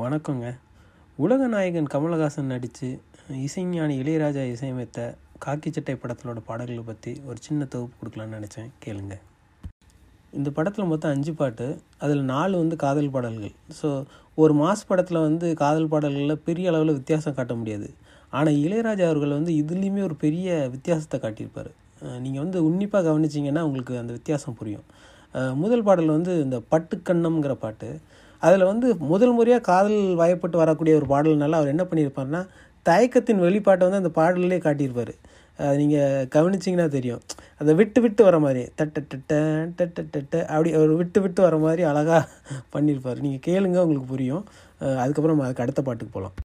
வணக்கங்க. உலக நாயகன் கமலஹாசன் நடித்து இசைஞானி இளையராஜா இசையமைத்த காக்கி சட்டை படத்திலோட பாடல்களை பற்றி ஒரு சின்ன தொகுப்பு கொடுக்கலான்னு நினச்சேன். கேளுங்க. இந்த படத்தில் மொத்தம் அஞ்சு பாட்டு. அதில் நாலு வந்து காதல் பாடல்கள். ஸோ ஒரு மாஸ் படத்தில் வந்து காதல் பாடல்களில் பெரிய அளவில் வித்தியாசம் காட்ட முடியாது. ஆனால் இளையராஜா அவர்கள் வந்து இதுலேயுமே ஒரு பெரிய வித்தியாசத்தை காட்டியிருப்பார். நீங்கள் வந்து உன்னிப்பாக கவனிச்சிங்கன்னா உங்களுக்கு அந்த வித்தியாசம் புரியும். முதல் பாடல் வந்து இந்த பட்டுக்கண்ணம்ங்கிற பாட்டு. அதில் வந்து முதல் முறையாக காதல் வயப்பட்டு வரக்கூடிய ஒரு பாடல்னால அவர் என்ன பண்ணியிருப்பாருன்னா தயக்கத்தின் வெளிப்பாட்டை வந்து அந்த பாடல்லே காட்டியிருப்பார். நீங்கள் கவனிச்சிங்கன்னா தெரியும். அதை விட்டு விட்டு வர மாதிரி தட்ட டட்ட டட்ட டட்ட அப்படி அவர் விட்டு விட்டு வர மாதிரி அழகாக பண்ணியிருப்பார். நீங்கள் கேளுங்க உங்களுக்கு புரியும். அதுக்கப்புறம் அதுக்கு அடுத்த பாட்டுக்கு போகலாம்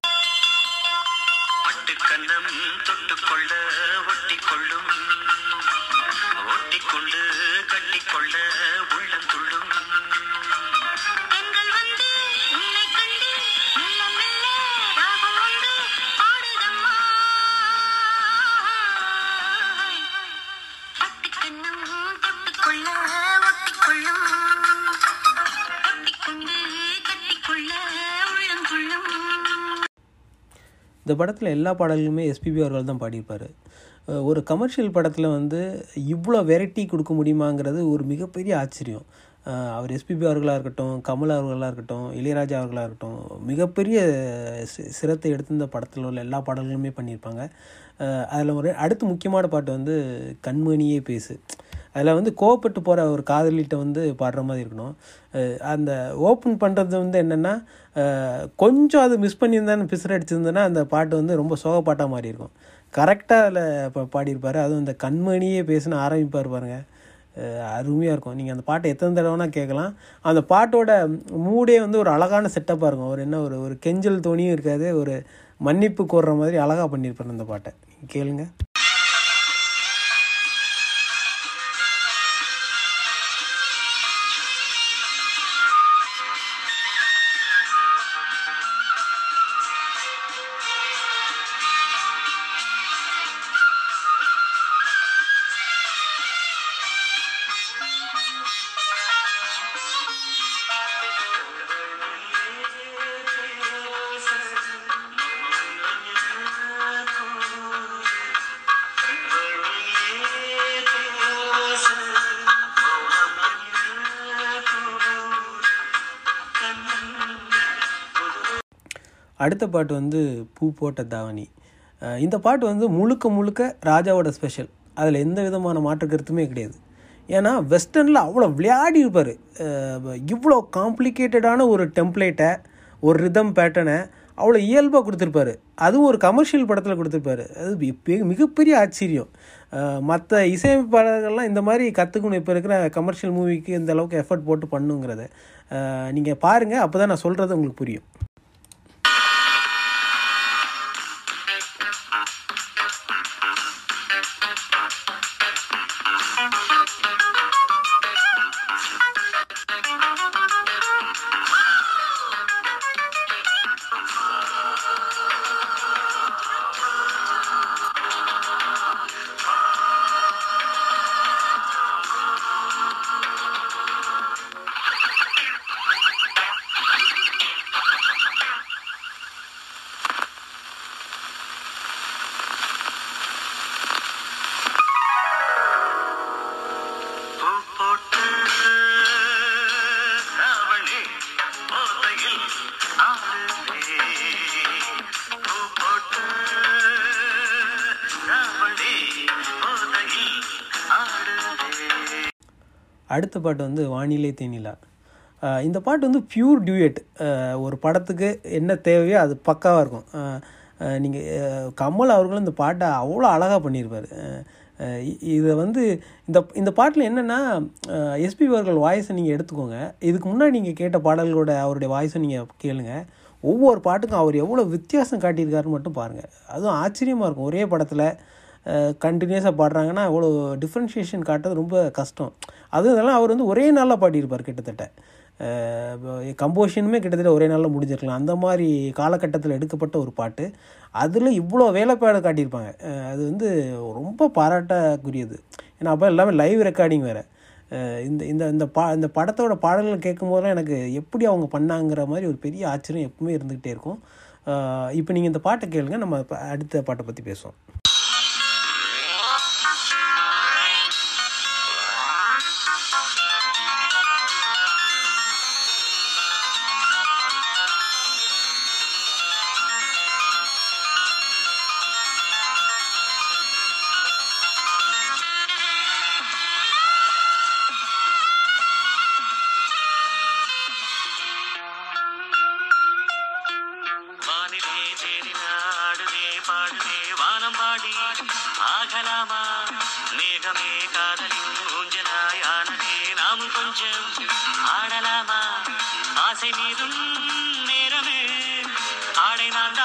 கொள்ள இந்த படத்தில் எல்லா பாடல்களுமே எஸ்பிபி அவர்கள் தான் பாடியிருப்பார். ஒரு கமர்ஷியல் படத்தில் வந்து இவ்வளோ வெரைட்டி கொடுக்க முடியுமாங்கிறது ஒரு மிகப்பெரிய ஆச்சரியம். அவர் எஸ்பிபி அவர்களாக இருக்கட்டும் கமல் அவர்களாக இருக்கட்டும் இளையராஜா அவர்களாக இருக்கட்டும் மிகப்பெரிய சிரத்தை எடுத்து இந்த படத்தில் உள்ள எல்லா பாடல்களுமே பண்ணியிருப்பாங்க. அதில் ஒரு அடுத்து முக்கியமான பாட்டு வந்து கண்மணியே பேசு. அதில் வந்து கோவப்பட்டு போகிற ஒரு காதலிட்ட வந்து பாடுற மாதிரி இருக்கணும். அந்த ஓப்பன் பண்ணுறது வந்து என்னென்னா கொஞ்சம் அது மிஸ் பண்ணியிருந்தான்னு பிசர் அடிச்சிருந்தேன்னா அந்த பாட்டு வந்து ரொம்ப சோக பாட்டாக இருக்கும். கரெக்டாக அதில் இப்போ பாடியிருப்பார். அதுவும் இந்த கண்மணியே பேசின ஆரம்பிப்பார் பாருங்கள் அருமையாக இருக்கும். நீங்கள் அந்த பாட்டை எத்தனை தடவைனா கேட்கலாம். அந்த பாட்டோட மூடே வந்து ஒரு அழகான செட்டப்பாக இருக்கும். ஒரு என்ன ஒரு ஒரு கெஞ்சல் தோணியும் இருக்காது. ஒரு மன்னிப்பு கோர்ற மாதிரி அழகாக பண்ணியிருப்பார் அந்த பாட்டை. கேளுங்கள் அடுத்த பாட்டு வந்து பூ போட்ட தாவணி. இந்த பாட்டு வந்து முழுக்க முழுக்க ராஜாவோட ஸ்பெஷல் அதில் எந்த விதமான மாற்று கருத்துமே கிடையாது. ஏன்னா வெஸ்டர்னில் அவ்வளோ விளையாடி இருப்பார். இவ்வளோ காம்ப்ளிகேட்டடான ஒரு டெம்ப்ளேட்டை ஒரு ரிதம் பேட்டர்னை அவ்வளோ இயல்பாக கொடுத்துருப்பாரு. அதுவும் ஒரு கமர்ஷியல் படத்தில் கொடுத்துருப்பாரு. அது மிகப்பெரிய ஆச்சரியம். மற்ற இசையமைப்பாளர்கள்லாம் இந்த மாதிரி கற்றுக்கணும் இப்போ இருக்கிற கமர்ஷியல் மூவிக்கு இந்த அளவுக்கு எஃபர்ட் போட்டு பண்ணுங்கிறத. நீங்கள் பாருங்கள் அப்போ தான் நான் சொல்கிறது உங்களுக்கு புரியும். அடுத்த பாட்டு வந்து வானிலை தேனிலா. இந்த பாட்டு வந்து பியூர் டியூயட் ஒரு படத்துக்கு என்ன தேவையோ அது பக்காவாக இருக்கும். நீங்கள் கமல் அவர்களும் இந்த பாட்டை அவ்வளோ அழகாக பண்ணியிருப்பார். இதை வந்து இந்த இந்த பாட்டில் என்னென்னா எஸ்பி அவர்கள் வாய்ஸை நீங்கள் எடுத்துக்கோங்க. இதுக்கு முன்னாடி நீங்கள் கேட்ட பாடல்களோட அவருடைய வாய்ஸை நீங்கள் கேளுங்க. ஒவ்வொரு பாட்டுக்கும் அவர் எவ்வளோ வித்தியாசம் காட்டியிருக்காருன்னு மட்டும் பாருங்கள் அதுவும் ஆச்சரியமாக இருக்கும். ஒரே படத்தில் கண்டினியூஸாக பாடுறாங்கன்னா அவ்வளோ டிஃப்ரென்ஷியேஷன் காட்டுறது ரொம்ப கஷ்டம். அதுவும் இதெல்லாம் அவர் வந்து ஒரே நாளில் பாடியிருப்பார் கிட்டத்தட்ட. கம்போஷனுமே கிட்டத்தட்ட ஒரே நாளில் முடிஞ்சிருக்கலாம். அந்த மாதிரி காலகட்டத்தில் எடுக்கப்பட்ட ஒரு பாட்டு. அதில் இவ்வளோ வேலைப்பாடு காட்டியிருப்பாங்க. அது வந்து ரொம்ப பாராட்டக்குரியது. ஏன்னா அப்போ எல்லாமே லைவ் ரெக்கார்டிங் வேறு. இந்த இந்த இந்த பா இந்த படத்தோட பாடல்கள் கேட்கும்போதெல்லாம் எனக்கு எப்படி அவங்க பண்ணாங்கிற மாதிரி ஒரு பெரிய ஆச்சரியம் எப்பவுமே இருந்துக்கிட்டே இருக்கும். இப்போ நீங்கள் இந்த பாட்டை கேளுங்க. நம்ம அடுத்த பாட்டை பற்றி பேசுவோம். పాడునే వానం పాడి ఆగలామా మేఘమే ஆசை மீதும் நேரமே. ஆடை நான்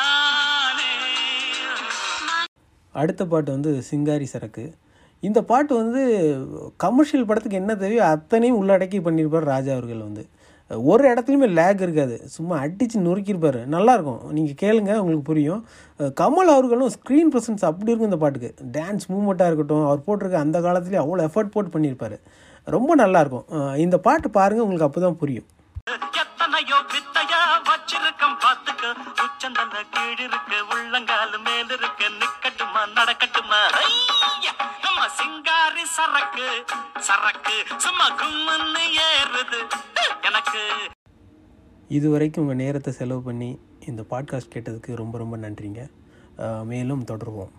அடுத்த பாட்டு வந்து சிங்காரி சரக்கு. இந்த பாட்டு வந்து கமர்ஷியல் படத்துக்கு என்ன தேவையோ அத்தனையும் உள்ளடக்கி பண்ணியிருப்பார் ராஜா அவர்கள் வந்து. ஒரு இடத்துலையுமே லேக் இருக்காது. சும்மா அடித்து நொறுக்கியிருப்பார். நல்லாயிருக்கும். நீங்கள் கேளுங்க உங்களுக்கு புரியும். கமல் அவர்களும் ஸ்க்ரீன் ப்ரெசன்ஸ் அப்படி இருக்கும் இந்த பாட்டுக்கு. டான்ஸ் மூமெண்ட்டாக இருக்கட்டும் அவர் போட்டிருக்க அந்த காலத்துலேயே அவ்வளோ எஃபர்ட் போட்டு பண்ணியிருப்பார். ரொம்ப நல்லாயிருக்கும். இந்த பாட்டு பாருங்கள் உங்களுக்கு அப்போ தான் புரியும். நிக்கட்டுமா நம்ம சிங்காரி சரக்கு சரக்கு சும்மா கும்முன்னு ஏறுது. எனக்கு இது வரைக்கும் உங்கள் நேரத்தை செலவு பண்ணி இந்த பாட்காஸ்ட் கேட்டதுக்கு ரொம்ப ரொம்ப நன்றிங்க. மேலும் தொடருவோம்.